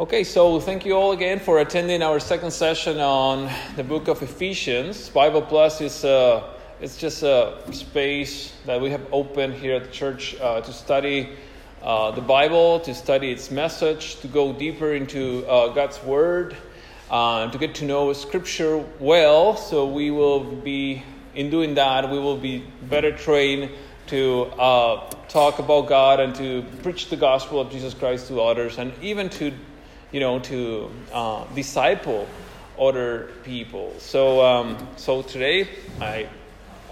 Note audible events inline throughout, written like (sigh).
Okay, so thank you all again for attending our second session on the book of Ephesians. Bible Plus is uh, it's just a space that we have opened here at the church uh, to study uh, the Bible, to study its message, to go deeper into uh, God's Word, uh, to get to know Scripture well. So we will be in doing that, we will be better trained to uh, talk about God and to preach the gospel of Jesus Christ to others, and even to you know, to uh, disciple other people. So, um, so today, I,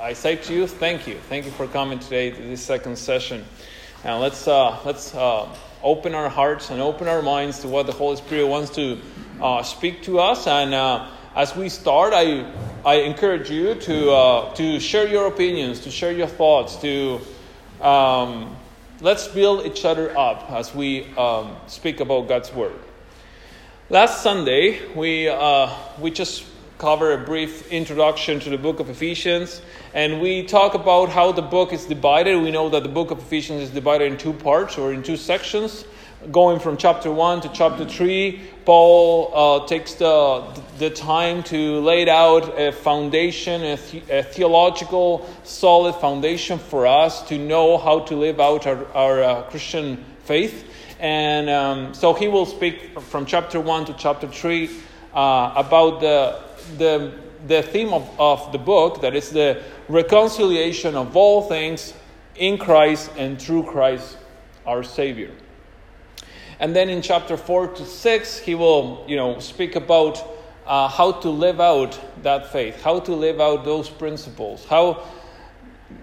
I say to you, thank you, thank you for coming today to this second session. And let's uh, let's uh, open our hearts and open our minds to what the Holy Spirit wants to uh, speak to us. And uh, as we start, I I encourage you to uh, to share your opinions, to share your thoughts, to um, let's build each other up as we um, speak about God's word. Last Sunday, we, uh, we just covered a brief introduction to the book of Ephesians, and we talk about how the book is divided. We know that the book of Ephesians is divided in two parts or in two sections. Going from chapter 1 to chapter 3, Paul uh, takes the, the time to lay out a foundation, a, the, a, theological, solid foundation for us to know how to live out our, our uh, Christian faith. And um, so he will speak from chapter 1 to chapter 3 uh, about the, the, the theme of, of the book that is the reconciliation of all things in Christ and through Christ our Savior. And then in chapter 4 to 6, he will you know, speak about uh, how to live out that faith, how to live out those principles, how,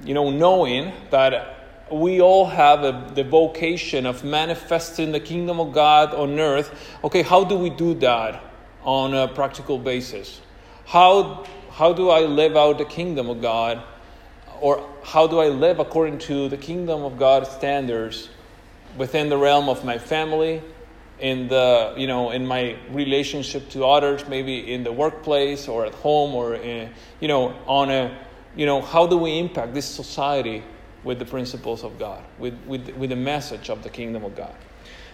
you know, knowing that we all have a, the vocation of manifesting the kingdom of God on earth. Okay, how do we do that on a practical basis? How, how do I live out the kingdom of God? Or how do I live according to the kingdom of God standards within the realm of my family, in the you know in my relationship to others, maybe in the workplace or at home or in, you know on a you know how do we impact this society with the principles of God, with, with, with the message of the kingdom of God.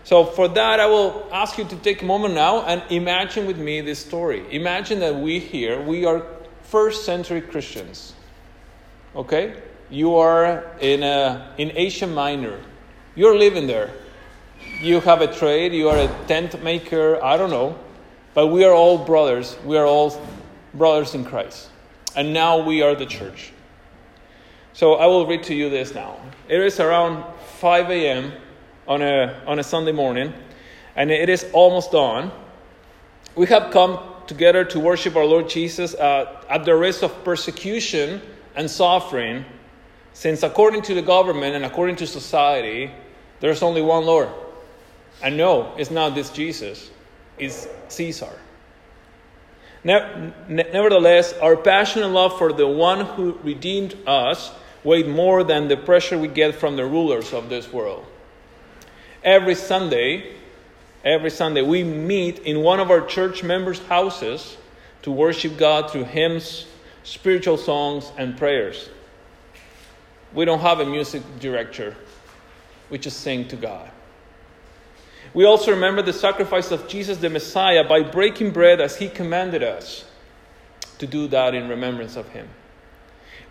So, for that, I will ask you to take a moment now and imagine with me this story. Imagine that we here, we are first century Christians. Okay? You are in, a, in Asia Minor. You're living there. You have a trade, you are a tent maker, I don't know. But we are all brothers. We are all brothers in Christ. And now we are the church. So I will read to you this now. It is around 5 a.m. on a, on a Sunday morning, and it is almost dawn. We have come together to worship our Lord Jesus uh, at the risk of persecution and suffering, since according to the government and according to society, there's only one Lord. And no, it's not this Jesus, it's Caesar. Nevertheless, our passion and love for the one who redeemed us weighed more than the pressure we get from the rulers of this world. Every Sunday, every Sunday, we meet in one of our church members' houses to worship God through hymns, spiritual songs, and prayers. We don't have a music director, we just sing to God. We also remember the sacrifice of Jesus the Messiah by breaking bread as he commanded us to do that in remembrance of him.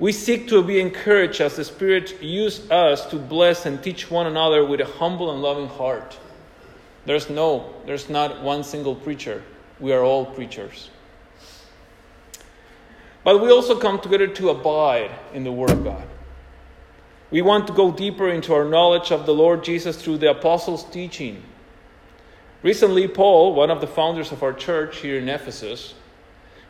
We seek to be encouraged as the Spirit uses us to bless and teach one another with a humble and loving heart. There's no, there's not one single preacher. We are all preachers. But we also come together to abide in the Word of God. We want to go deeper into our knowledge of the Lord Jesus through the apostles' teaching. Recently, Paul, one of the founders of our church here in Ephesus,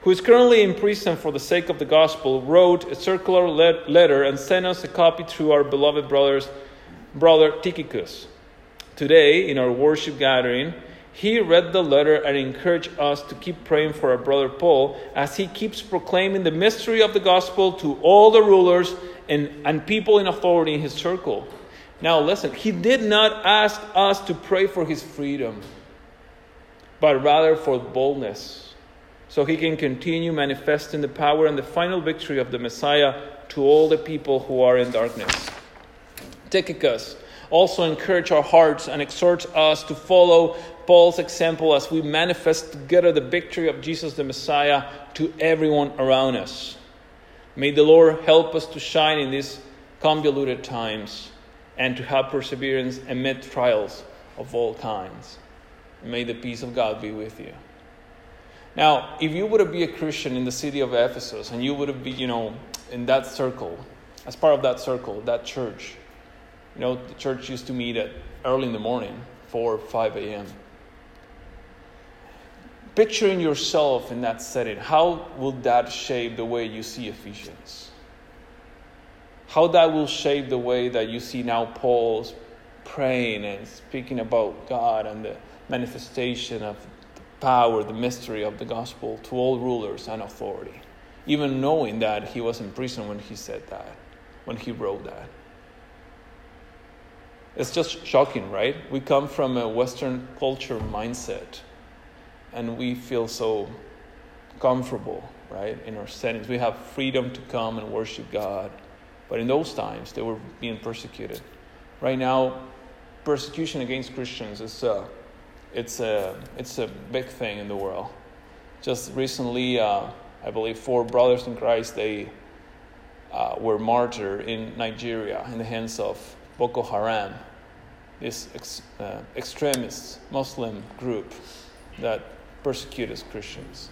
who is currently in prison for the sake of the gospel, wrote a circular letter and sent us a copy through our beloved brother's brother Tychicus. Today, in our worship gathering, he read the letter and encouraged us to keep praying for our brother Paul as he keeps proclaiming the mystery of the gospel to all the rulers and, and people in authority in his circle. Now, listen, he did not ask us to pray for his freedom, but rather for boldness so he can continue manifesting the power and the final victory of the Messiah to all the people who are in darkness. Tychicus, also encourage our hearts and exhort us to follow Paul's example as we manifest together the victory of Jesus the Messiah to everyone around us. May the Lord help us to shine in these convoluted times and to have perseverance amid trials of all kinds. May the peace of God be with you. Now, if you would be a Christian in the city of Ephesus and you would be, you know, in that circle, as part of that circle, that church, you know, the church used to meet at early in the morning, 4 or 5 a.m. Picturing yourself in that setting, how will that shape the way you see Ephesians? How that will shape the way that you see now Paul's praying and speaking about God and the manifestation of power, the mystery of the gospel to all rulers and authority, even knowing that he was in prison when he said that, when he wrote that. It's just shocking, right? We come from a Western culture mindset and we feel so comfortable, right, in our settings. We have freedom to come and worship God. But in those times, they were being persecuted. Right now, persecution against Christians is uh, it's a it's a big thing in the world. Just recently, uh, I believe four brothers in Christ they uh, were martyred in Nigeria in the hands of Boko Haram, this ex, uh, extremist Muslim group that persecutes Christians.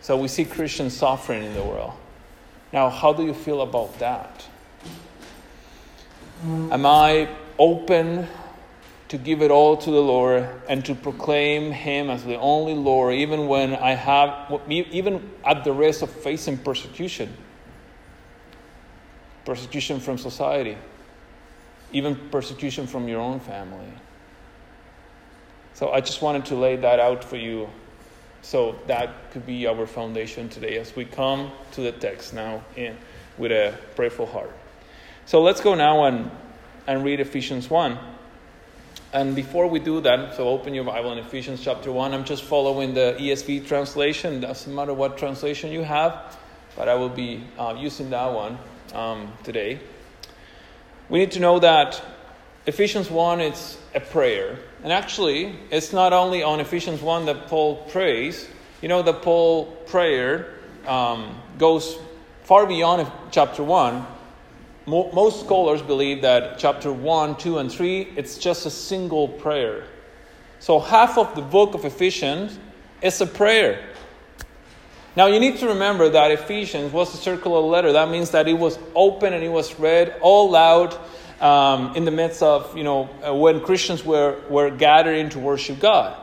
So we see Christians suffering in the world. Now, how do you feel about that? Am I open to give it all to the Lord and to proclaim Him as the only Lord, even when I have, even at the risk of facing persecution, persecution from society, even persecution from your own family. So I just wanted to lay that out for you. So that could be our foundation today as we come to the text now in, with a prayerful heart. So let's go now and, and read Ephesians 1. And before we do that, so open your Bible in Ephesians chapter 1. I'm just following the ESV translation. Doesn't matter what translation you have, but I will be uh, using that one um, today. We need to know that Ephesians 1 is a prayer. And actually, it's not only on Ephesians 1 that Paul prays. You know, the Paul prayer um, goes far beyond chapter 1 most scholars believe that chapter 1, 2, and 3, it's just a single prayer. So half of the book of Ephesians is a prayer. Now you need to remember that Ephesians was a circular letter. That means that it was open and it was read all loud um, in the midst of, you know, uh, when Christians were, were gathering to worship God.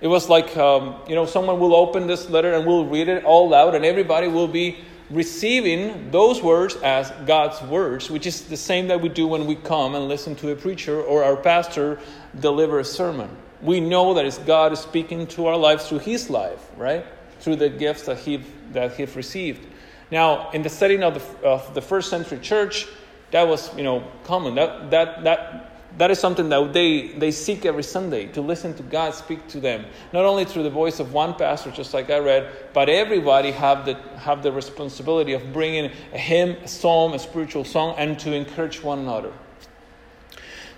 It was like, um, you know, someone will open this letter and will read it all loud and everybody will be receiving those words as God's words, which is the same that we do when we come and listen to a preacher or our pastor deliver a sermon. We know that it's God speaking to our lives through His life, right? Through the gifts that He that He've received. Now, in the setting of the, of the first century church, that was you know common. That that that that is something that they, they seek every Sunday to listen to God speak to them. Not only through the voice of one pastor, just like I read, but everybody have the, have the responsibility of bringing a hymn, a psalm, a spiritual song, and to encourage one another.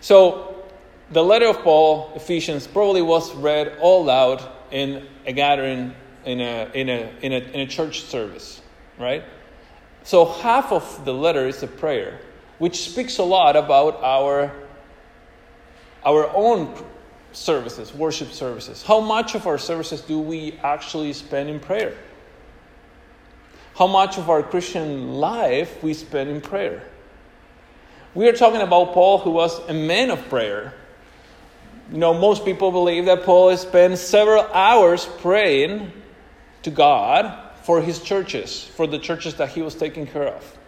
So, the letter of Paul, Ephesians, probably was read all loud in a gathering, in a, in a, in a, in a church service, right? So, half of the letter is a prayer, which speaks a lot about our our own services, worship services. How much of our services do we actually spend in prayer? How much of our Christian life we spend in prayer? We are talking about Paul, who was a man of prayer. You know, most people believe that Paul spent several hours praying to God for his churches, for the churches that he was taking care of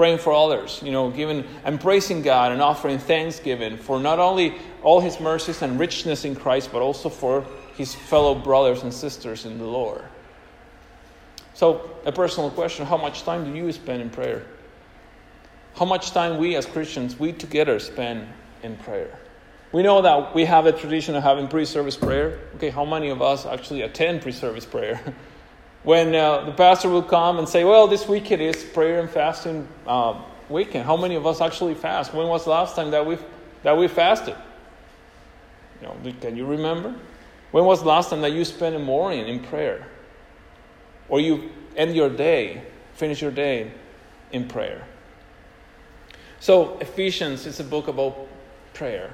praying for others, you know, giving and praising God and offering thanksgiving for not only all his mercies and richness in Christ, but also for his fellow brothers and sisters in the Lord. So, a personal question how much time do you spend in prayer? How much time we as Christians, we together spend in prayer? We know that we have a tradition of having pre service prayer. Okay, how many of us actually attend pre service prayer? (laughs) when uh, the pastor will come and say, Well, this week it is prayer and fasting uh, weekend. How many of us actually fast? When was the last time that we that we fasted? You know, can you remember? When was the last time that you spent a morning in prayer? Or you end your day, finish your day in prayer? So, Ephesians is a book about prayer.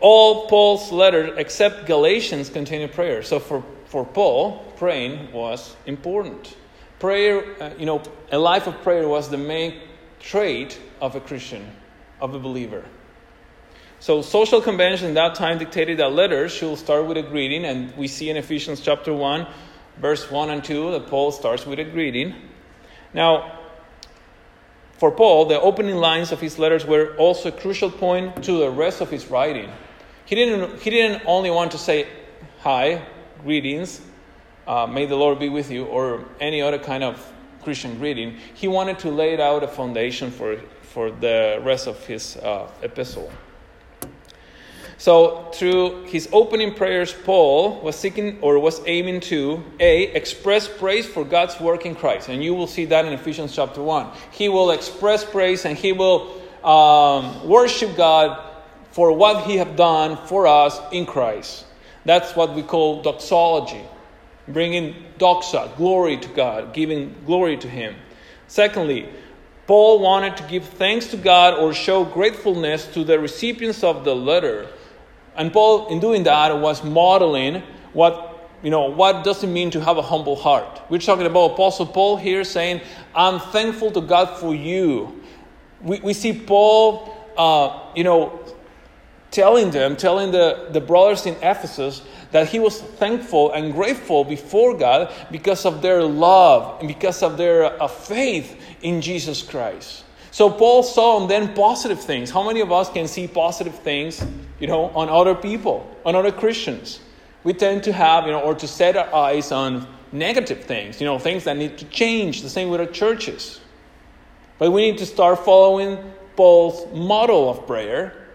All Paul's letters, except Galatians, contain a prayer. So, for, for Paul, praying was important. Prayer, uh, you know, a life of prayer was the main trait of a Christian, of a believer. So social convention that time dictated that letters should start with a greeting, and we see in Ephesians chapter 1, verse 1 and 2, that Paul starts with a greeting. Now, for Paul, the opening lines of his letters were also a crucial point to the rest of his writing. He didn't, he didn't only want to say, Hi, greetings, uh, may the Lord be with you, or any other kind of Christian greeting. He wanted to lay out a foundation for, for the rest of his uh, epistle. So, through his opening prayers, Paul was seeking or was aiming to A, express praise for God's work in Christ. And you will see that in Ephesians chapter 1. He will express praise and he will um, worship God for what he have done for us in Christ. That's what we call doxology, bringing doxa, glory to God, giving glory to him. Secondly, Paul wanted to give thanks to God or show gratefulness to the recipients of the letter and Paul, in doing that, was modeling what, you know, what does it mean to have a humble heart. We're talking about Apostle Paul here saying, I'm thankful to God for you. We, we see Paul, uh, you know, telling them, telling the, the brothers in Ephesus that he was thankful and grateful before God because of their love and because of their uh, faith in Jesus Christ. So Paul saw and then positive things. How many of us can see positive things, you know, on other people, on other Christians? We tend to have, you know, or to set our eyes on negative things, you know, things that need to change. The same with our churches. But we need to start following Paul's model of prayer.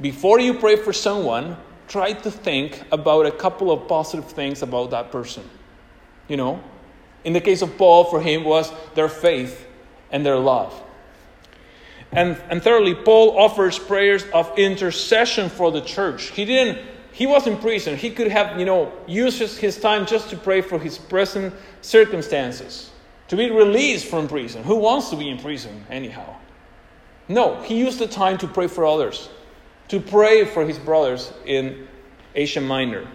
Before you pray for someone, try to think about a couple of positive things about that person. You know, in the case of Paul, for him was their faith and their love. And, and thirdly, Paul offers prayers of intercession for the church. He didn't, he was in prison. He could have, you know, used his time just to pray for his present circumstances, to be released from prison. Who wants to be in prison, anyhow? No, he used the time to pray for others, to pray for his brothers in Asia Minor.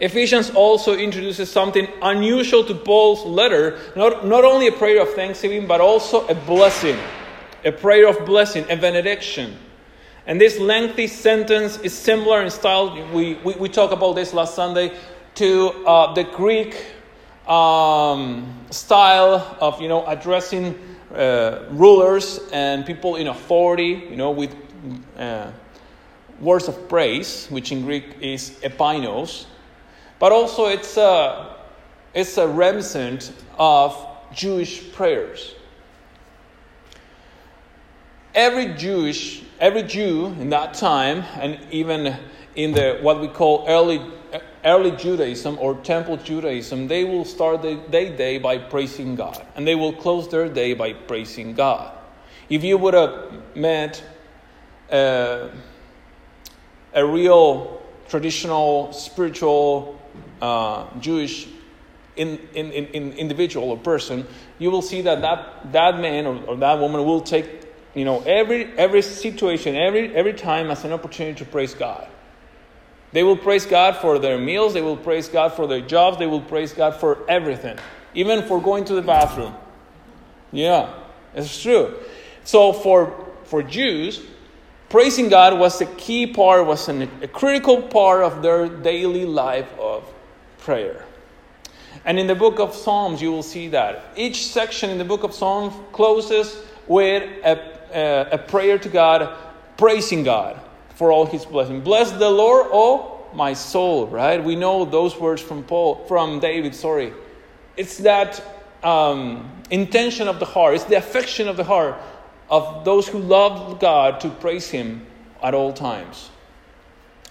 Ephesians also introduces something unusual to Paul's letter, not, not only a prayer of thanksgiving, but also a blessing a prayer of blessing, a benediction. And this lengthy sentence is similar in style. We, we, we talked about this last Sunday to uh, the Greek um, style of you know addressing uh, rulers and people in authority, you know, with uh, words of praise, which in Greek is epainos. But also, it's a, it's a reminiscent of Jewish prayers every Jewish, every Jew in that time, and even in the what we call early early Judaism or temple Judaism, they will start their day by praising God, and they will close their day by praising God. If you would have met uh, a real traditional spiritual uh, Jewish in, in, in, individual or person, you will see that that, that man or, or that woman will take you know, every, every situation, every, every time as an opportunity to praise God. They will praise God for their meals, they will praise God for their jobs, they will praise God for everything, even for going to the bathroom. Yeah, it's true. So for, for Jews, praising God was a key part, was an, a critical part of their daily life of prayer. And in the book of Psalms, you will see that. Each section in the book of Psalms closes with a uh, a prayer to God, praising God for all his blessing. Bless the Lord, oh my soul, right? We know those words from Paul, from David, sorry. It's that um, intention of the heart, it's the affection of the heart of those who love God to praise him at all times.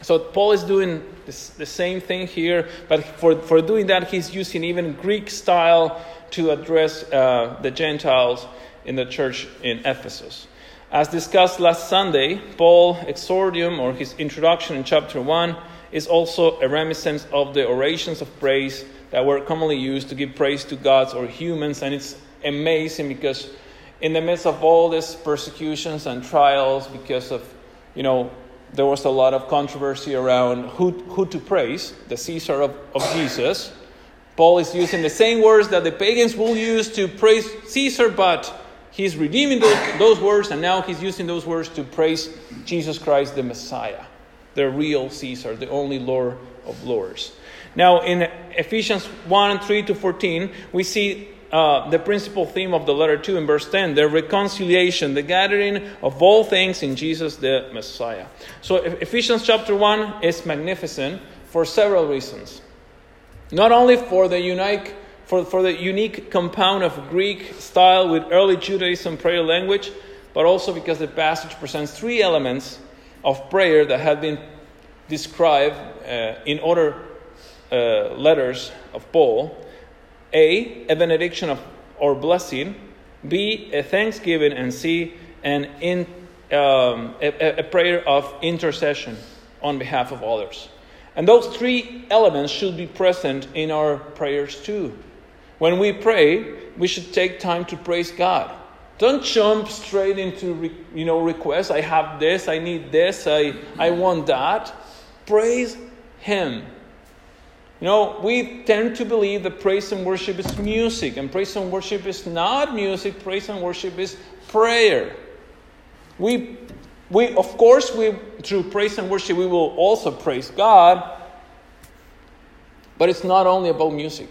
So Paul is doing this, the same thing here, but for, for doing that, he's using even Greek style to address uh, the Gentiles in the church in Ephesus. As discussed last Sunday, Paul exordium or his introduction in chapter 1 is also a reminiscence of the orations of praise that were commonly used to give praise to gods or humans and it's amazing because in the midst of all these persecutions and trials because of you know there was a lot of controversy around who, who to praise the caesar of, of jesus. Paul is using the same words that the pagans will use to praise caesar but he's redeeming those, those words and now he's using those words to praise jesus christ the messiah the real caesar the only lord of lords. Now in ephesians 1 3 to 14 we see uh, the principal theme of the letter 2 in verse 10 the reconciliation, the gathering of all things in Jesus the Messiah. So, Ephesians chapter 1 is magnificent for several reasons. Not only for the unique, for, for the unique compound of Greek style with early Judaism prayer language, but also because the passage presents three elements of prayer that have been described uh, in other uh, letters of Paul a, a benediction of, or blessing, B, a thanksgiving, and C, an in, um, a, a prayer of intercession on behalf of others. And those three elements should be present in our prayers too. When we pray, we should take time to praise God. Don't jump straight into you know requests. I have this, I need this, I, I want that. Praise Him. You know, we tend to believe that praise and worship is music, and praise and worship is not music, praise and worship is prayer. We, we of course, we, through praise and worship, we will also praise God, but it's not only about music.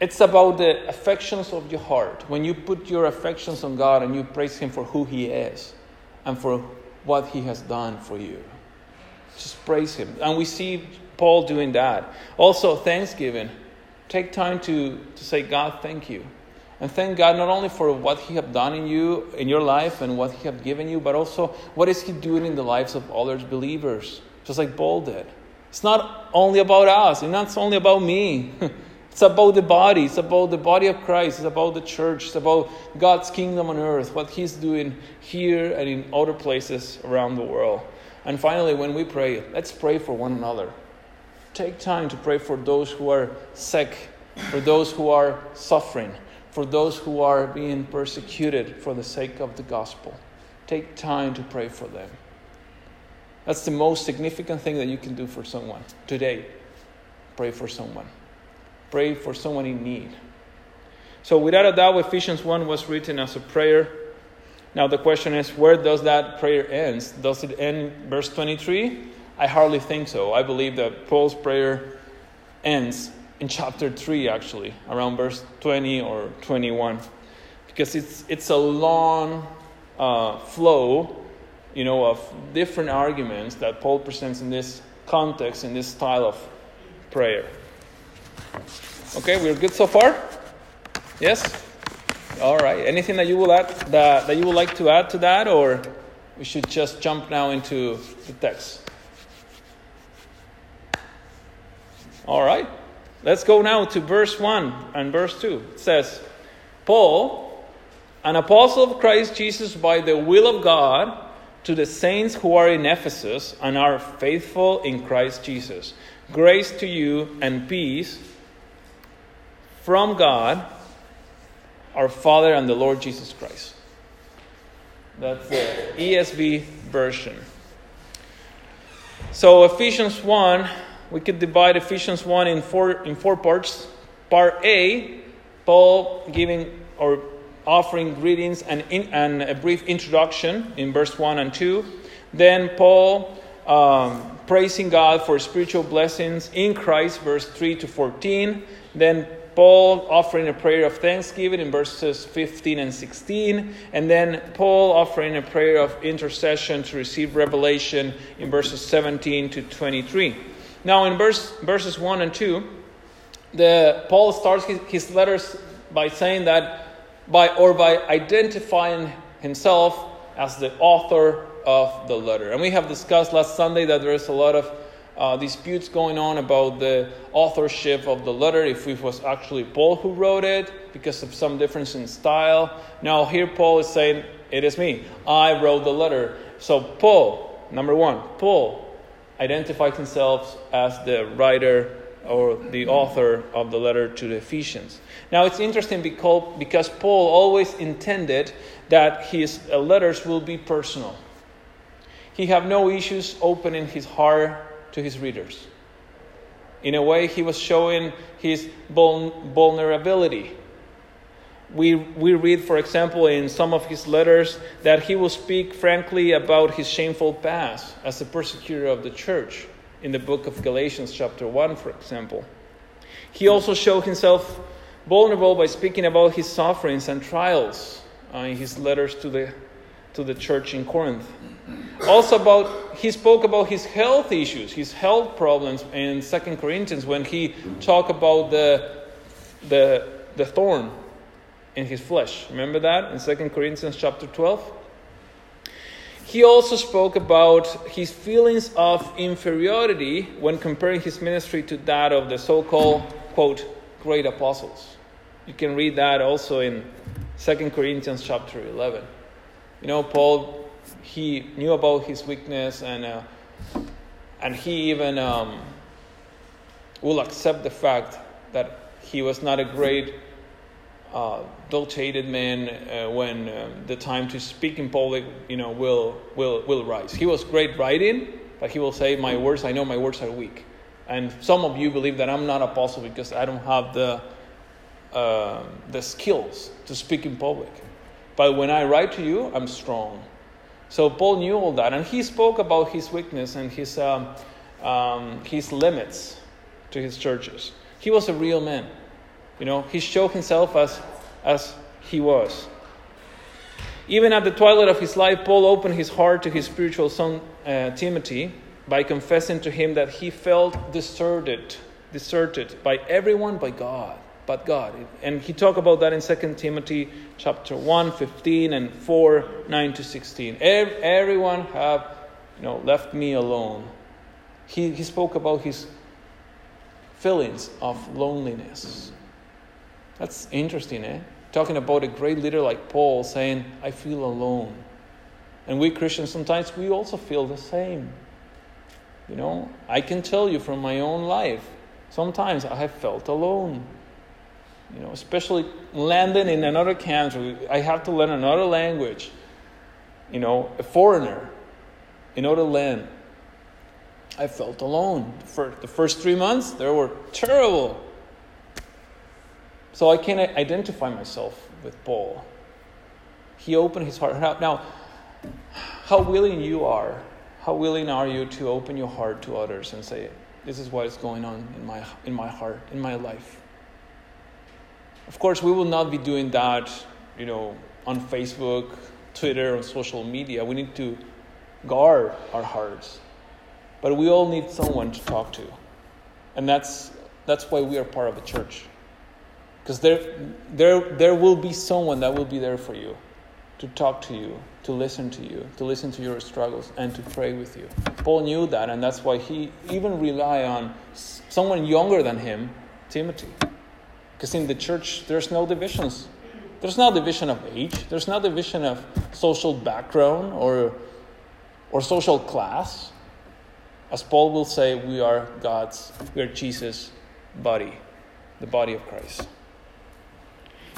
It's about the affections of your heart. When you put your affections on God and you praise Him for who He is and for what He has done for you, just praise Him. And we see Paul doing that. Also, thanksgiving. Take time to, to say, God, thank you. And thank God not only for what He have done in you, in your life, and what He have given you, but also what is He doing in the lives of others believers, just like Paul did. It's not only about us, and not only about me. (laughs) it's about the body. It's about the body of Christ. It's about the church. It's about God's kingdom on earth, what He's doing here and in other places around the world. And finally, when we pray, let's pray for one another. Take time to pray for those who are sick, for those who are suffering, for those who are being persecuted for the sake of the gospel. Take time to pray for them. That's the most significant thing that you can do for someone today. Pray for someone. Pray for someone in need. So, without a doubt, Ephesians 1 was written as a prayer. Now, the question is where does that prayer end? Does it end verse 23? I hardly think so. I believe that Paul's prayer ends in chapter 3, actually, around verse 20 or 21, because it's, it's a long uh, flow, you know, of different arguments that Paul presents in this context, in this style of prayer. Okay, we're good so far? Yes? All right. Anything that you will add that, that you would like to add to that, or we should just jump now into the text? All right. Let's go now to verse 1 and verse 2. It says, Paul, an apostle of Christ Jesus by the will of God, to the saints who are in Ephesus and are faithful in Christ Jesus. Grace to you and peace from God, our Father, and the Lord Jesus Christ. That's the ESV version. So, Ephesians 1 we could divide Ephesians 1 in four, in four parts. Part A, Paul giving or offering greetings and, in, and a brief introduction in verse 1 and 2. Then Paul um, praising God for spiritual blessings in Christ, verse 3 to 14. Then Paul offering a prayer of thanksgiving in verses 15 and 16. And then Paul offering a prayer of intercession to receive revelation in verses 17 to 23. Now, in verse, verses 1 and 2, the, Paul starts his, his letters by saying that by or by identifying himself as the author of the letter. And we have discussed last Sunday that there is a lot of uh, disputes going on about the authorship of the letter, if it was actually Paul who wrote it, because of some difference in style. Now, here Paul is saying, It is me. I wrote the letter. So, Paul, number one, Paul identified himself as the writer or the author of the letter to the Ephesians. Now, it's interesting because Paul always intended that his uh, letters will be personal. He had no issues opening his heart to his readers. In a way, he was showing his vulnerability. We, we read, for example, in some of his letters that he will speak frankly about his shameful past as a persecutor of the church in the book of Galatians, chapter 1, for example. He also showed himself vulnerable by speaking about his sufferings and trials uh, in his letters to the, to the church in Corinth. Also, about he spoke about his health issues, his health problems in Second Corinthians when he talked about the, the, the thorn in his flesh. Remember that in Second Corinthians chapter 12? He also spoke about his feelings of inferiority when comparing his ministry to that of the so called, quote, great apostles. You can read that also in 2 Corinthians chapter 11. You know, Paul, he knew about his weakness and, uh, and he even um, will accept the fact that he was not a great uh, man uh, when uh, the time to speak in public, you know, will, will, will rise. He was great writing, but he will say, my words, I know my words are weak. And some of you believe that I'm not apostle because I don't have the, uh, the skills to speak in public. But when I write to you, I'm strong. So Paul knew all that, and he spoke about his weakness and his, um, um, his limits to his churches. He was a real man. You know, he showed himself as, as he was. Even at the twilight of his life, Paul opened his heart to his spiritual son uh, Timothy by confessing to him that he felt deserted, deserted by everyone but God, but God. And he talked about that in 2 Timothy chapter 1, 15 and 4, 9 to 16. Everyone have you know, left me alone. He, he spoke about his feelings of loneliness. That's interesting, eh? Talking about a great leader like Paul saying, I feel alone. And we Christians, sometimes we also feel the same. You know, I can tell you from my own life, sometimes I have felt alone. You know, especially landing in another country, I have to learn another language. You know, a foreigner in other land. I felt alone. For the first three months, they were terrible. So I can identify myself with Paul. He opened his heart. Now, how willing you are, how willing are you to open your heart to others and say, This is what is going on in my, in my heart, in my life? Of course, we will not be doing that, you know, on Facebook, Twitter, on social media. We need to guard our hearts. But we all need someone to talk to. And that's, that's why we are part of the church. Because there, there, there will be someone that will be there for you to talk to you, to listen to you, to listen to your struggles, and to pray with you. Paul knew that, and that's why he even relied on someone younger than him, Timothy. Because in the church, there's no divisions. There's no division of age, there's no division of social background or, or social class. As Paul will say, we are God's, we are Jesus' body, the body of Christ.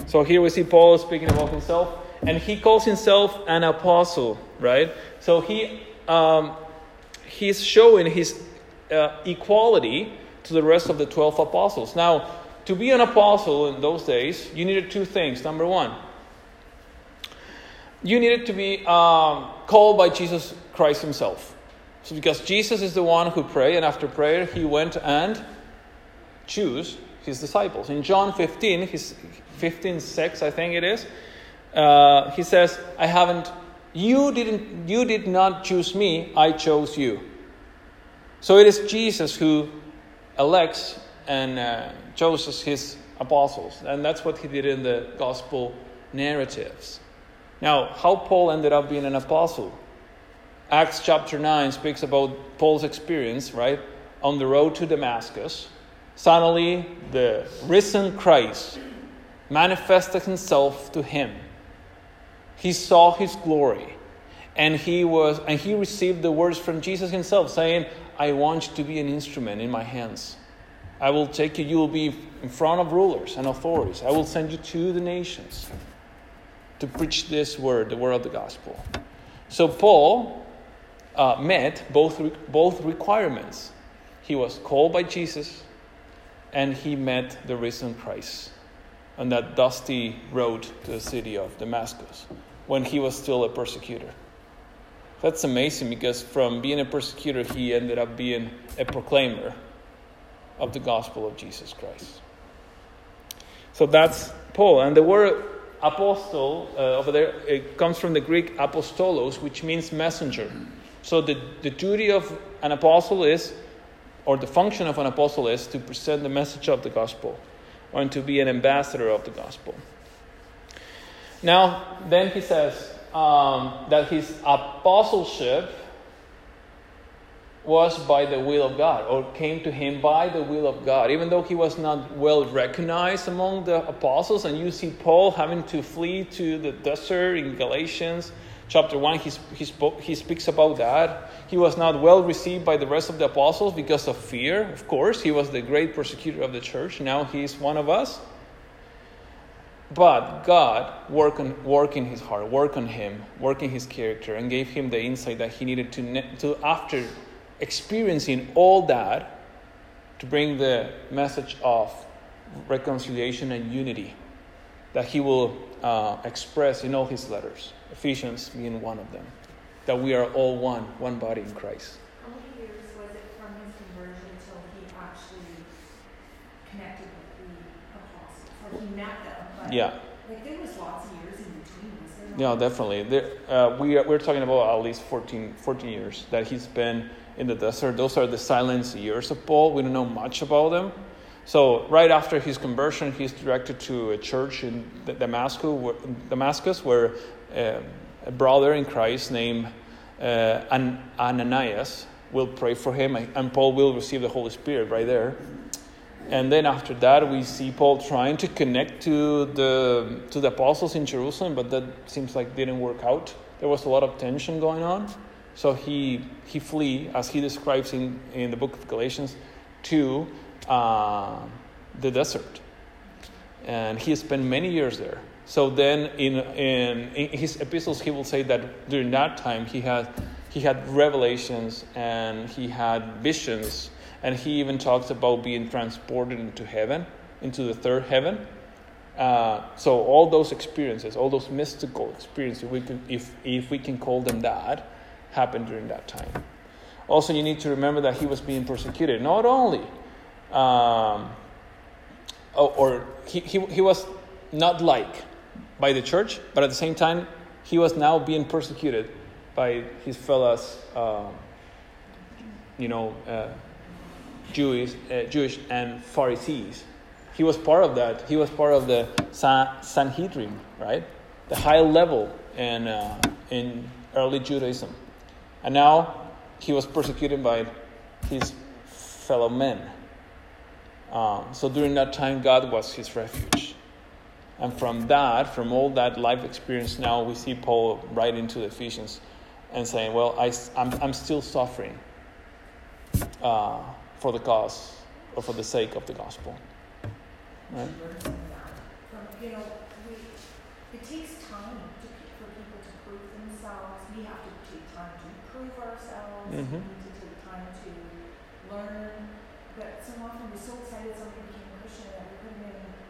So here we see Paul speaking about himself, and he calls himself an apostle, right? So he um, he's showing his uh, equality to the rest of the 12 apostles. Now, to be an apostle in those days, you needed two things. Number one, you needed to be um, called by Jesus Christ himself. So because Jesus is the one who prayed, and after prayer, he went and chose his disciples. In John 15, his, 15 6, I think it is, uh, he says, I haven't, you didn't, you did not choose me, I chose you. So it is Jesus who elects and uh, chooses his apostles. And that's what he did in the gospel narratives. Now, how Paul ended up being an apostle. Acts chapter 9 speaks about Paul's experience, right? On the road to Damascus. Suddenly, the risen Christ manifested himself to him. He saw his glory. And he was and he received the words from Jesus himself saying, I want you to be an instrument in my hands. I will take you, you will be in front of rulers and authorities. I will send you to the nations to preach this word, the word of the gospel. So Paul uh, met both, both requirements. He was called by Jesus and he met the risen Christ on that dusty road to the city of Damascus when he was still a persecutor. That's amazing because from being a persecutor, he ended up being a proclaimer of the gospel of Jesus Christ. So that's Paul. And the word apostle uh, over there it comes from the Greek apostolos, which means messenger. So the, the duty of an apostle is, or the function of an apostle is, to present the message of the gospel or to be an ambassador of the gospel. Now, then he says um, that his apostleship was by the will of God, or came to him by the will of God, even though he was not well recognized among the apostles. And you see Paul having to flee to the desert in Galatians chapter 1, he, he, spoke, he speaks about that. He was not well received by the rest of the apostles because of fear, of course. He was the great persecutor of the church. Now he's one of us. But God worked on, work in his heart, work on him, work in his character, and gave him the insight that he needed to, to after experiencing all that, to bring the message of reconciliation and unity that he will uh, express in all his letters, Ephesians being one of them. That we are all one, one body in Christ. How many years was it from his conversion until he actually connected with the apostles? Like he met them, but Yeah. like there was lots of years in between, was there? not? Yeah, definitely. There, uh, we are, we're talking about at least 14, 14 years that he's been in the desert. Those are the silence years of Paul. We don't know much about them. So right after his conversion, he's directed to a church in Damascus, where, Damascus, where uh, a brother in Christ named uh, An- Ananias will pray for him, and Paul will receive the Holy Spirit right there. And then after that, we see Paul trying to connect to the to the apostles in Jerusalem, but that seems like didn't work out. There was a lot of tension going on, so he he flee, as he describes in in the book of Galatians, to uh, the desert, and he spent many years there. So then, in, in in his epistles, he will say that during that time he had he had revelations and he had visions, and he even talks about being transported into heaven, into the third heaven. Uh, so all those experiences, all those mystical experiences, we can, if if we can call them that, happened during that time. Also, you need to remember that he was being persecuted, not only um, oh, or he, he, he was not liked by the church, but at the same time, he was now being persecuted by his fellows, uh, you know, uh, Jewish, uh, Jewish and Pharisees. He was part of that. He was part of the San- Sanhedrin, right? The high level in, uh, in early Judaism. And now he was persecuted by his fellow men. Um, so during that time, God was his refuge. And from that, from all that life experience, now we see Paul write into the Ephesians and saying, Well, I, I'm, I'm still suffering uh, for the cause or for the sake of the gospel. Right? You know, we, it takes time to, for people to prove themselves. We have to take time to prove ourselves. Mhm. We need to take time to learn. But so often we're so excited somebody became a Christian that we put them in,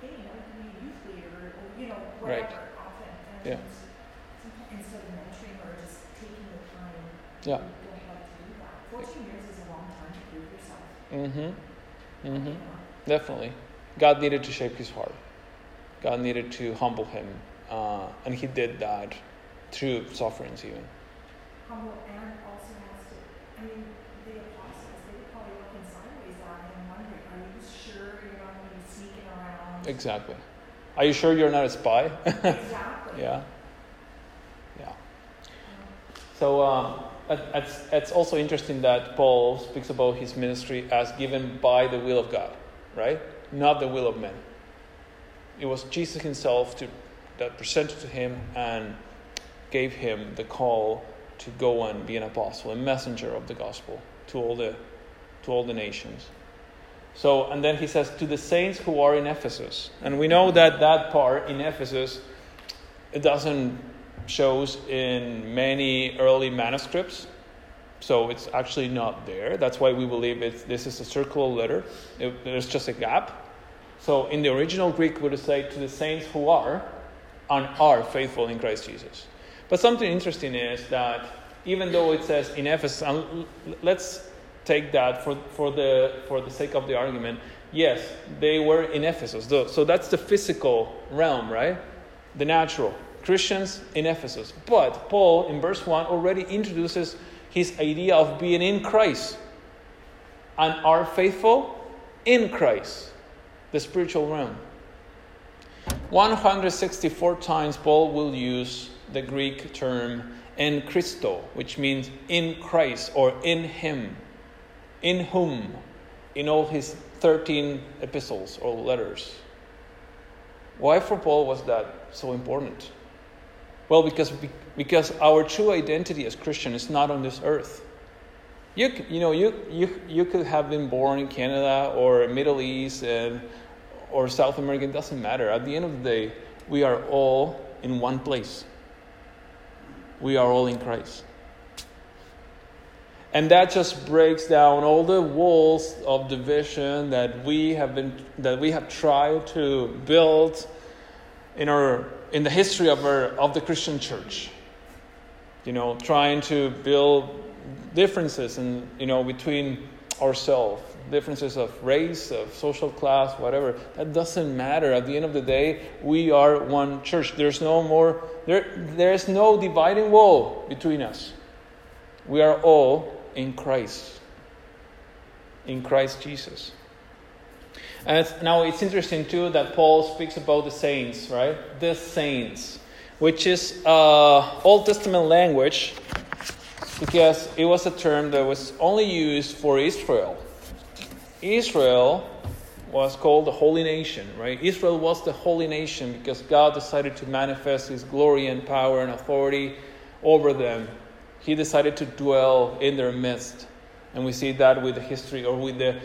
hey, you know, you can be a youth leader or, you know, Right. whatever often. And Yeah. instead of mentoring or just taking the time, Yeah. we don't like to do that. 14 years is a long time to prove yourself. Mm hmm. Mm hmm. You know? Definitely. God needed to shape his heart. God needed to humble him. Uh, and he did that through sufferings, even. humble and also has to, I mean, the apostles, they were probably looking sideways at him, wondering, are you sure you're not going to be sneaking around? Exactly. Are you sure you're not a spy? (laughs) Exactly. yeah. Yeah. So um, it's, it's also interesting that Paul speaks about his ministry as given by the will of God, right? Not the will of men. It was Jesus himself to that presented to him and gave him the call to go and be an apostle, a messenger of the gospel to all the to all the nations. So, and then he says to the saints who are in Ephesus, and we know that that part in Ephesus it doesn't shows in many early manuscripts, so it's actually not there. That's why we believe it's, this is a circular letter. It, there's just a gap. So in the original Greek, we would say to the saints who are and are faithful in Christ Jesus. But something interesting is that even though it says in Ephesus, let's take that for, for, the, for the sake of the argument, yes, they were in Ephesus. So that's the physical realm, right? The natural. Christians in Ephesus. But Paul, in verse 1, already introduces his idea of being in Christ and are faithful in Christ, the spiritual realm. 164 times Paul will use the Greek term en Christo, which means in Christ or in Him, in whom, in all his 13 epistles or letters. Why for Paul was that so important? Well, because, because our true identity as Christian is not on this earth. You, you know, you, you, you could have been born in Canada or Middle East and, or South America, it doesn't matter. At the end of the day, we are all in one place. We are all in Christ. And that just breaks down all the walls of division that we have been that we have tried to build in our in the history of our of the Christian church. You know, trying to build differences and you know between ourselves, differences of race, of social class, whatever. That doesn't matter. At the end of the day, we are one church. There's no more there there's no dividing wall between us. We are all in Christ. In Christ Jesus. And it's, now it's interesting too that Paul speaks about the saints, right? The saints, which is uh, Old Testament language because it was a term that was only used for Israel. Israel was called the holy nation, right? Israel was the holy nation because God decided to manifest his glory and power and authority over them he decided to dwell in their midst. And we see that with the history or with the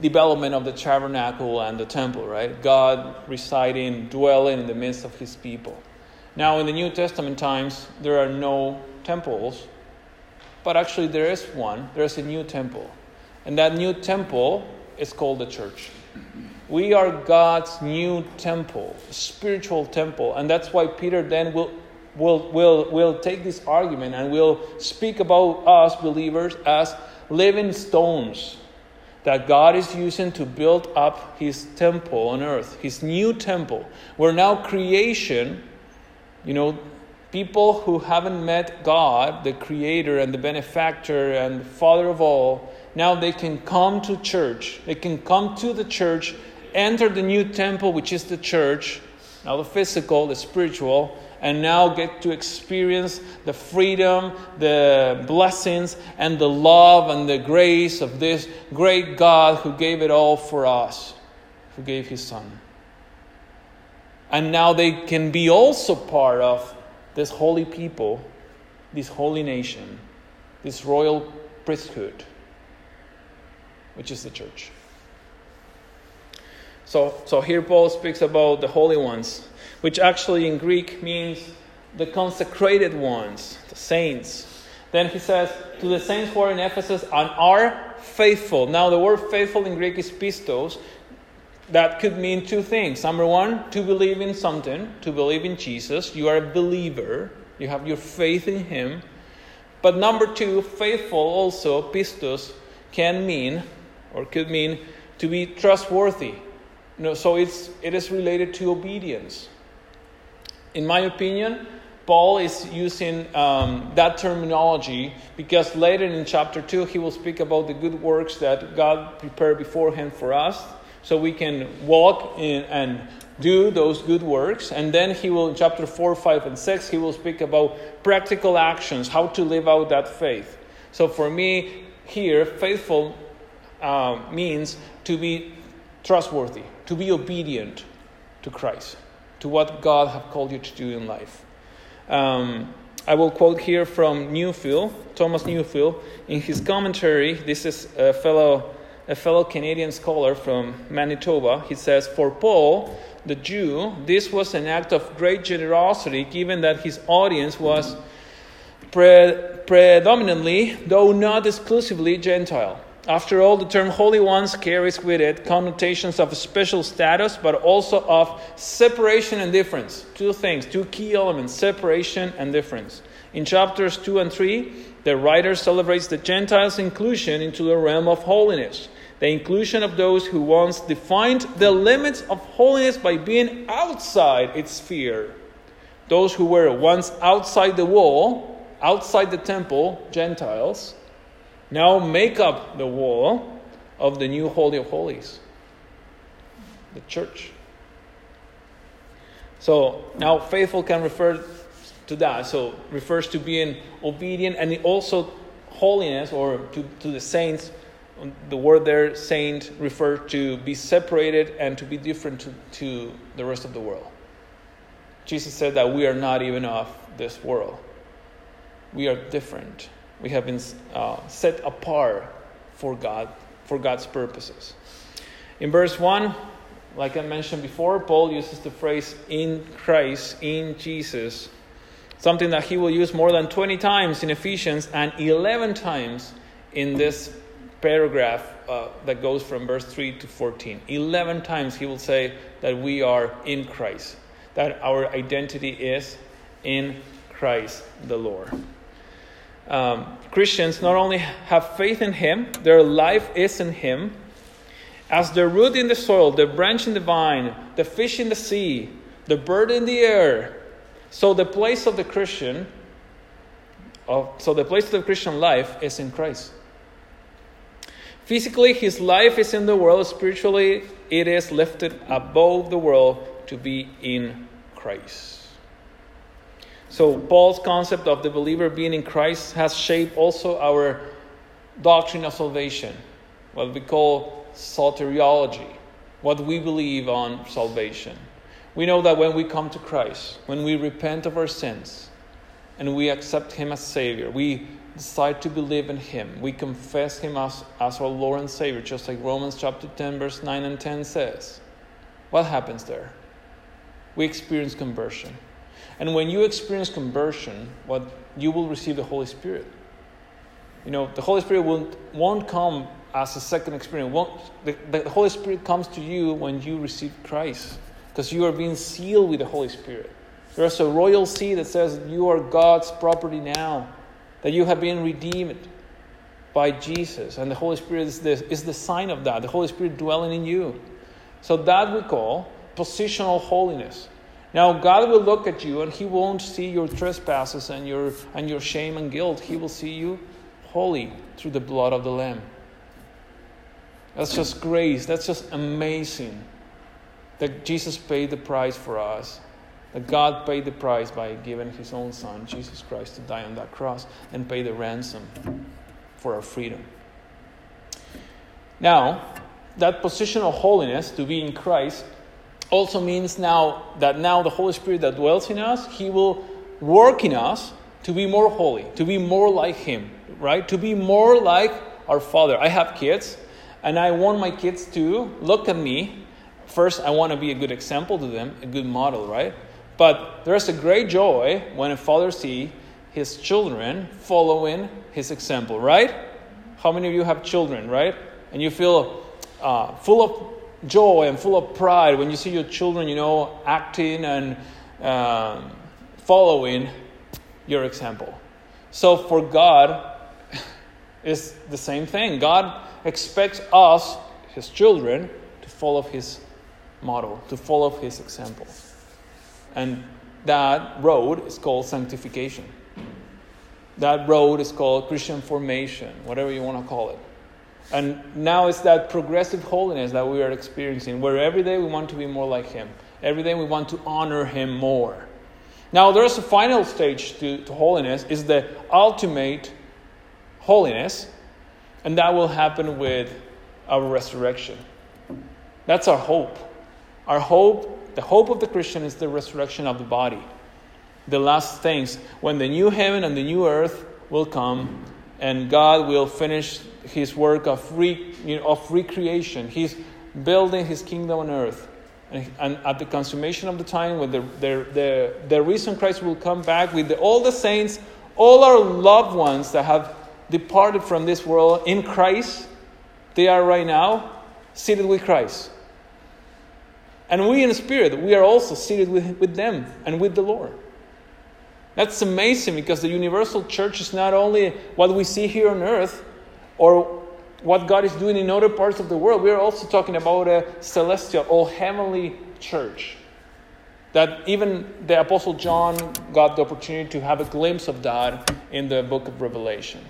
development of the tabernacle and the temple, right? God residing, dwelling in the midst of his people. Now, in the New Testament times, there are no temples, but actually, there is one. There's a new temple. And that new temple is called the church. We are God's new temple, spiritual temple. And that's why Peter then will will will will take this argument and will speak about us believers as living stones that God is using to build up his temple on earth, his new temple. We're now creation, you know, people who haven't met God, the creator and the benefactor and the father of all, now they can come to church. They can come to the church, enter the new temple, which is the church, now the physical, the spiritual, and now get to experience the freedom, the blessings, and the love and the grace of this great God who gave it all for us, who gave his Son. And now they can be also part of this holy people, this holy nation, this royal priesthood, which is the church. So, so here Paul speaks about the holy ones which actually in Greek means the consecrated ones, the saints. Then he says, to the saints who are in Ephesus and are faithful. Now, the word faithful in Greek is pistos. That could mean two things. Number one, to believe in something, to believe in Jesus. You are a believer, you have your faith in Him. But number two, faithful also, pistos, can mean or could mean to be trustworthy. Know, so it's, it is related to obedience. In my opinion, Paul is using um, that terminology because later in chapter 2 he will speak about the good works that God prepared beforehand for us so we can walk in and do those good works. And then he will, in chapter 4, 5, and 6, he will speak about practical actions, how to live out that faith. So for me, here, faithful uh, means to be trustworthy, to be obedient to Christ to what God have called you to do in life. Um, I will quote here from Neufeld, Thomas Neufeld, in his commentary. This is a fellow, a fellow Canadian scholar from Manitoba. He says, For Paul, the Jew, this was an act of great generosity, given that his audience was pre- predominantly, though not exclusively, Gentile. After all, the term holy ones carries with it connotations of special status, but also of separation and difference. Two things, two key elements separation and difference. In chapters 2 and 3, the writer celebrates the Gentiles' inclusion into the realm of holiness, the inclusion of those who once defined the limits of holiness by being outside its sphere. Those who were once outside the wall, outside the temple, Gentiles now make up the wall of the new Holy of Holies, the church. So now faithful can refer to that. So refers to being obedient and also holiness or to, to the saints. The word there, saint, refers to be separated and to be different to, to the rest of the world. Jesus said that we are not even of this world. We are different we have been uh, set apart for God, for God's purposes. In verse 1, like I mentioned before, Paul uses the phrase in Christ, in Jesus, something that he will use more than 20 times in Ephesians and 11 times in this paragraph uh, that goes from verse 3 to 14. 11 times he will say that we are in Christ, that our identity is in Christ the Lord um, Christians not only have faith in Him, their life is in Him. As the root in the soil, the branch in the vine, the fish in the sea, the bird in the air, so the place of the Christian, of, so the place of the Christian life is in Christ. Physically, his life is in the world. Spiritually, it is lifted above the world to be in Christ. So, Paul's concept of the believer being in Christ has shaped also our doctrine of salvation, what we call soteriology, what we believe on salvation. We know that when we come to Christ, when we repent of our sins, and we accept Him as Savior, we decide to believe in Him, we confess Him as, as our Lord and Savior, just like Romans chapter 10, verse 9 and 10 says. What happens there? We experience conversion. And when you experience conversion, what you will receive the Holy Spirit. You know, the Holy Spirit won't, won't come as a second experience. Won't, the, the Holy Spirit comes to you when you receive Christ because you are being sealed with the Holy Spirit. There's a royal seal that says you are God's property now, that you have been redeemed by Jesus. And the Holy Spirit is the, is the sign of that, the Holy Spirit dwelling in you. So that we call positional holiness. Now, God will look at you and He won't see your trespasses and your, and your shame and guilt. He will see you holy through the blood of the Lamb. That's just grace. That's just amazing that Jesus paid the price for us. That God paid the price by giving His own Son, Jesus Christ, to die on that cross and pay the ransom for our freedom. Now, that position of holiness, to be in Christ, also means now that now the Holy Spirit that dwells in us, He will work in us to be more holy, to be more like Him, right? To be more like our Father. I have kids, and I want my kids to look at me. First, I want to be a good example to them, a good model, right? But there's a great joy when a father sees his children following his example, right? How many of you have children, right? And you feel uh, full of joy and full of pride when you see your children, you know, acting and um, following your example. So for God, (laughs) it's the same thing. God expects us, His children, to follow His model, to follow His example. And that road is called sanctification. That road is called Christian formation, whatever you want to call it. And now it's that progressive holiness that we are experiencing, where every day we want to be more like Him. Every day we want to honor Him more. Now, there's a final stage to, to holiness, is the ultimate holiness, and that will happen with our resurrection. That's our hope. Our hope the hope of the Christian is the resurrection of the body. The last things, when the new heaven and the new earth will come, and God will finish his work of, re, you know, of recreation. He's building his kingdom on earth. And, and at the consummation of the time, when the, the, the, the risen Christ will come back with the, all the saints, all our loved ones that have departed from this world in Christ, they are right now seated with Christ. And we in spirit, we are also seated with, with them and with the Lord. That's amazing because the universal church is not only what we see here on earth or what God is doing in other parts of the world, we are also talking about a celestial or heavenly church. That even the Apostle John got the opportunity to have a glimpse of that in the book of Revelation.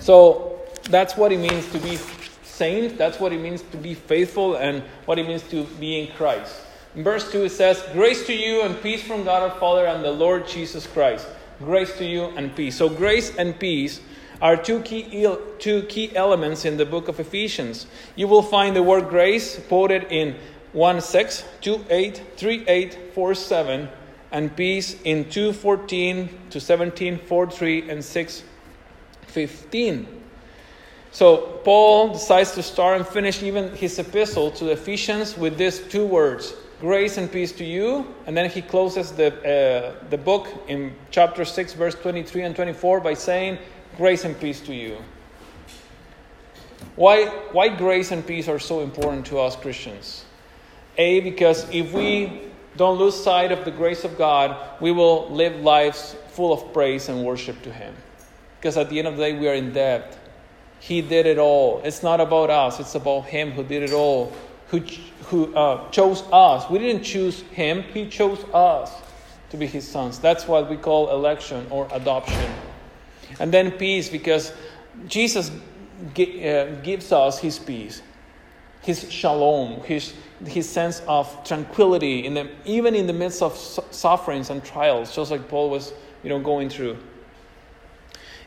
So that's what it means to be saint, that's what it means to be faithful, and what it means to be in Christ. Verse 2, it says, Grace to you and peace from God our Father and the Lord Jesus Christ. Grace to you and peace. So, grace and peace are two key, two key elements in the book of Ephesians. You will find the word grace quoted in 1 6, 2 8, 3 8, 4 7, and peace in 2 14 to 17, 4 3, and 6 15. So Paul decides to start and finish even his epistle to the Ephesians with these two words grace and peace to you. And then he closes the, uh, the book in chapter 6, verse 23 and 24 by saying, Grace and peace to you. Why, why grace and peace are so important to us Christians? A, because if we don't lose sight of the grace of God, we will live lives full of praise and worship to Him. Because at the end of the day, we are in debt. He did it all. It's not about us, it's about Him who did it all, who, who uh, chose us. We didn't choose Him, He chose us to be His sons. That's what we call election or adoption. And then peace, because Jesus uh, gives us His peace, His shalom, His, his sense of tranquility, in the, even in the midst of sufferings and trials, just like Paul was you know, going through.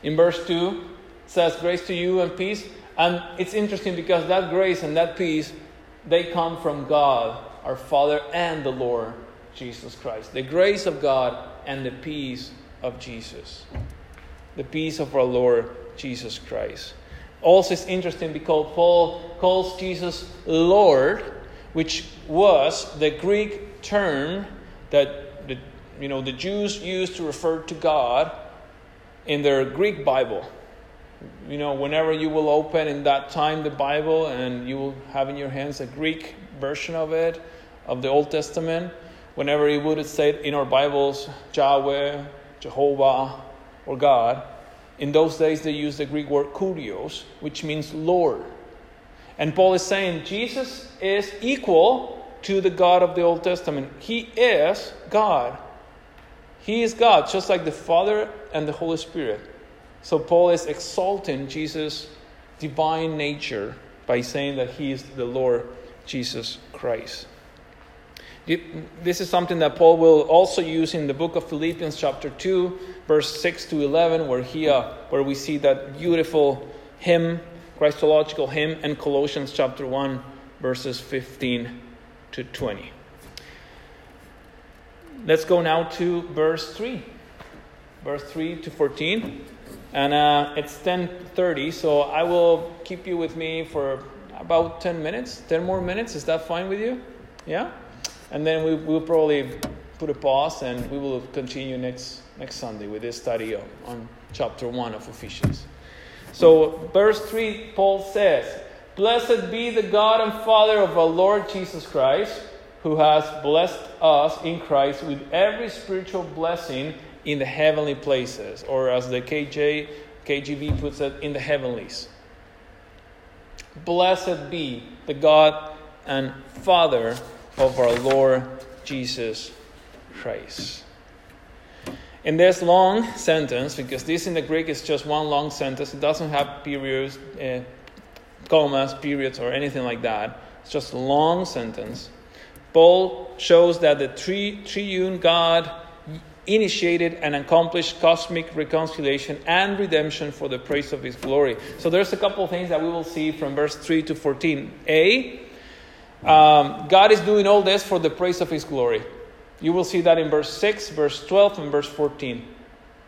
In verse 2, says, Grace to you and peace. And it's interesting because that grace and that peace, they come from God, our Father, and the Lord Jesus Christ. The grace of God and the peace of Jesus the peace of our Lord Jesus Christ. Also, it's interesting because Paul calls Jesus Lord, which was the Greek term that the, you know, the Jews used to refer to God in their Greek Bible. You know, whenever you will open in that time the Bible and you will have in your hands a Greek version of it, of the Old Testament, whenever it would say in our Bibles, Yahweh, Jehovah, or God. In those days, they used the Greek word kurios, which means Lord. And Paul is saying Jesus is equal to the God of the Old Testament. He is God. He is God, just like the Father and the Holy Spirit. So Paul is exalting Jesus' divine nature by saying that he is the Lord Jesus Christ. This is something that Paul will also use in the book of Philippians, chapter 2, verse 6 to 11, where, he, uh, where we see that beautiful hymn, Christological hymn, and Colossians, chapter 1, verses 15 to 20. Let's go now to verse 3. Verse 3 to 14. And uh, it's 10.30, so I will keep you with me for about 10 minutes. 10 more minutes, is that fine with you? Yeah? And then we will probably put a pause and we will continue next, next Sunday with this study on, on chapter 1 of Ephesians. So, verse 3, Paul says, Blessed be the God and Father of our Lord Jesus Christ, who has blessed us in Christ with every spiritual blessing in the heavenly places, or as the KJ, KJV puts it, in the heavenlies. Blessed be the God and Father of our Lord Jesus Christ. In this long sentence, because this in the Greek is just one long sentence, it doesn't have periods, uh, commas, periods, or anything like that. It's just a long sentence. Paul shows that the tri- triune God initiated and accomplished cosmic reconciliation and redemption for the praise of his glory. So there's a couple of things that we will see from verse 3 to 14. A, Um, God is doing all this for the praise of His glory. You will see that in verse 6, verse 12, and verse 14.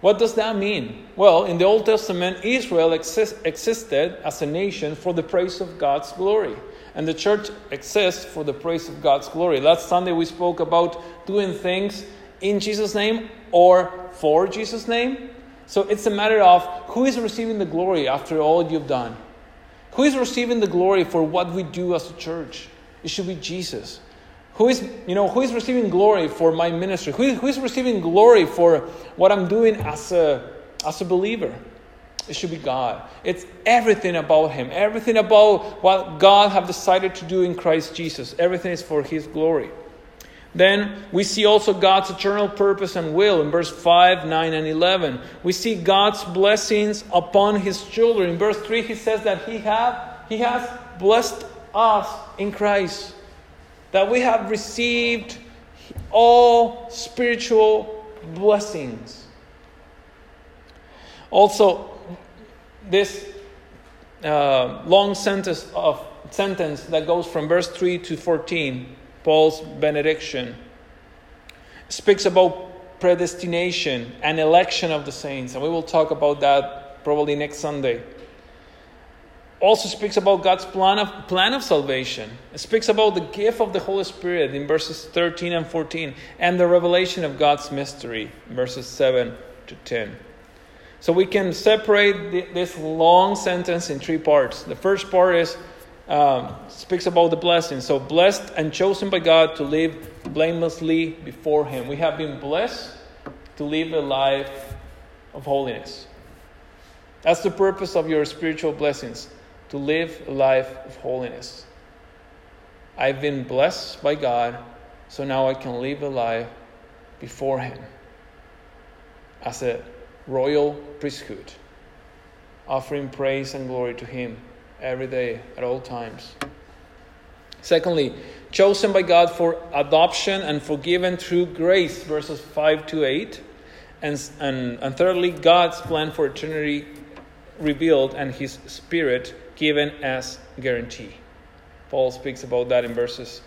What does that mean? Well, in the Old Testament, Israel exist, existed as a nation for the praise of God's glory. And the church exists for the praise of God's glory. Last Sunday we spoke about doing things in Jesus' name or for Jesus' name. So it's a matter of who is receiving the glory after all you've done. Who is receiving the glory for what we do as a church? It should be Jesus. Who is, you know, who is receiving glory for my ministry? Who is, who is receiving glory for what I'm doing as a, as a believer? It should be God. It's everything about Him, everything about what God have decided to do in Christ Jesus. Everything is for His glory. Then we see also God's eternal purpose and will in verse 5, 9, and 11. We see God's blessings upon His children. In verse 3, He says that He, have, he has blessed us in Christ, that we have received all spiritual blessings. Also, this uh, long sentence of sentence that goes from verse 3 to 14 Paul's benediction, speaks about predestination and election of the saints, and we will talk about that probably next Sunday. Also speaks about God's plan of, plan of salvation. It speaks about the gift of the Holy Spirit in verses 13 and 14, and the revelation of God's mystery, verses 7 to 10. So we can separate this long sentence in three parts. The first part is um, speaks about the blessing. So, blessed and chosen by God to live blamelessly before Him. We have been blessed to live a life of holiness. That's the purpose of your spiritual blessings to live a life of holiness. I've been blessed by God, so now I can live a life before Him as a royal priesthood, offering praise and glory to Him every day, at all times. Secondly, chosen by God for adoption and forgiven through grace, verses 5 to 8. And, and, and thirdly, God's plan for eternity revealed and his spirit given as guarantee. Paul speaks about that in verses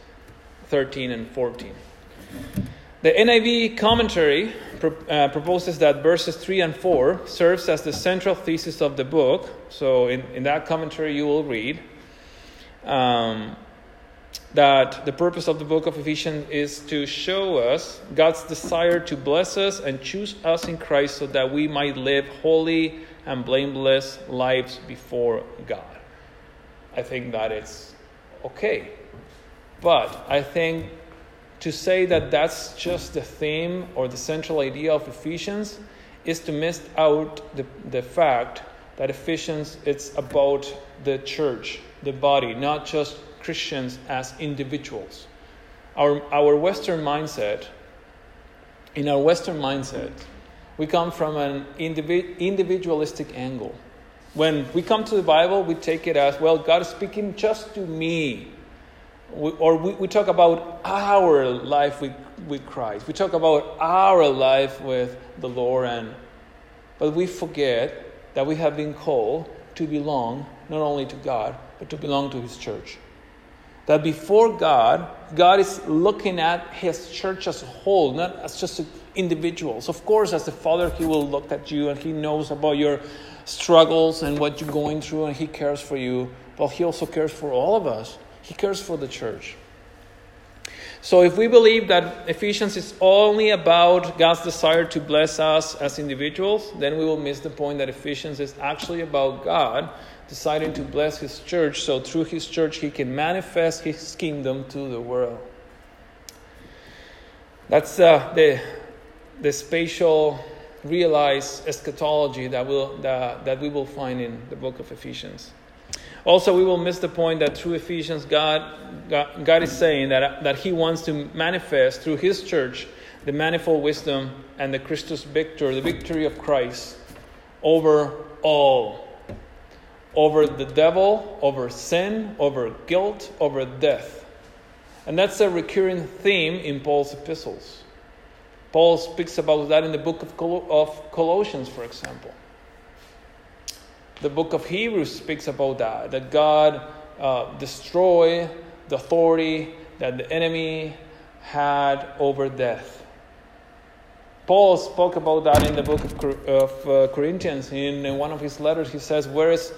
13 and 14. The NIV commentary uh, proposes that verses 3 and 4 serves as the central thesis of the book. So, in, in that commentary, you will read um, that the purpose of the book of Ephesians is to show us God's desire to bless us and choose us in Christ so that we might live holy and blameless lives before God. I think that it's okay. But I think to say that that's just the theme or the central idea of Ephesians is to miss out the, the fact that Ephesians it's about the church, the body, not just Christians as individuals. Our, our Western mindset, in our Western mindset, we come from an individ, individualistic angle. When we come to the Bible, we take it as, well, God is speaking just to me we, or we, we talk about our life with, with Christ. We talk about our life with the Lord, and but we forget that we have been called to belong not only to God, but to belong to His church. That before God, God is looking at His church as a whole, not as just individuals. Of course, as the Father, He will look at you and He knows about your struggles and what you're going through, and He cares for you. But He also cares for all of us. He cares for the church. So, if we believe that Ephesians is only about God's desire to bless us as individuals, then we will miss the point that Ephesians is actually about God deciding to bless His church so through His church He can manifest His kingdom to the world. That's uh, the, the spatial realized eschatology that, will, that, that we will find in the book of Ephesians. Also, we will miss the point that through Ephesians, God, God, God, is saying that, that He wants to manifest through His church the manifold wisdom and the Christus victor, the victory of Christ over all. Over the devil, over sin, over guilt, over death. And that's a recurring theme in Paul's epistles. Paul speaks about that in the book of, Col- of Colossians, for example the book of Hebrews speaks about that, that God uh, the authority that the enemy had over death. Paul spoke about that in the book of, of uh, Corinthians. In, in one of his letters, he says, Where is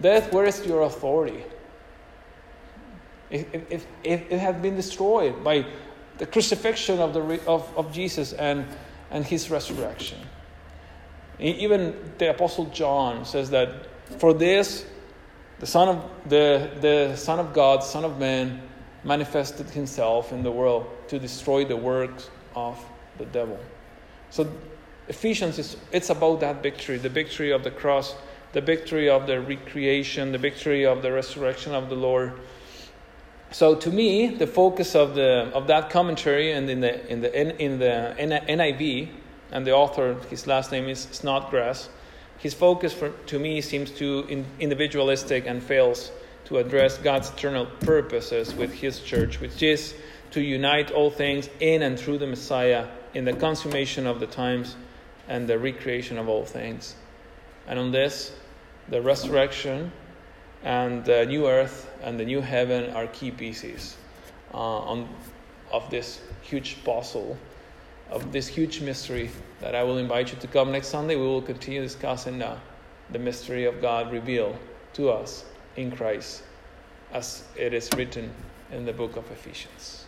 death? Where is your authority? It had been destroyed by the crucifixion of, the, of, of Jesus and, and his resurrection. Even the Apostle John says that for this, the Son of, the, the Son of God, Son of Man, manifested himself in the world to destroy the works of the devil. So Ephesians is it's about that victory, the victory of the cross, the victory of the recreation, the victory of the resurrection of the Lord. So to me, the focus of the of that commentary and in the in the in the NIV and the author, his last name is Snodgrass. His focus for, to me seems too in, individualistic and fails to address God's eternal purposes with His church, which is to unite all things in and through the Messiah in the consummation of the times and the recreation of all things. And on this, the resurrection and the new earth and the new heaven are key pieces uh, on, of this huge puzzle, of this huge mystery that I will invite you to come next Sunday. We will continue discussing uh, the mystery of God revealed to us in Christ, as it is written in the book of Ephesians.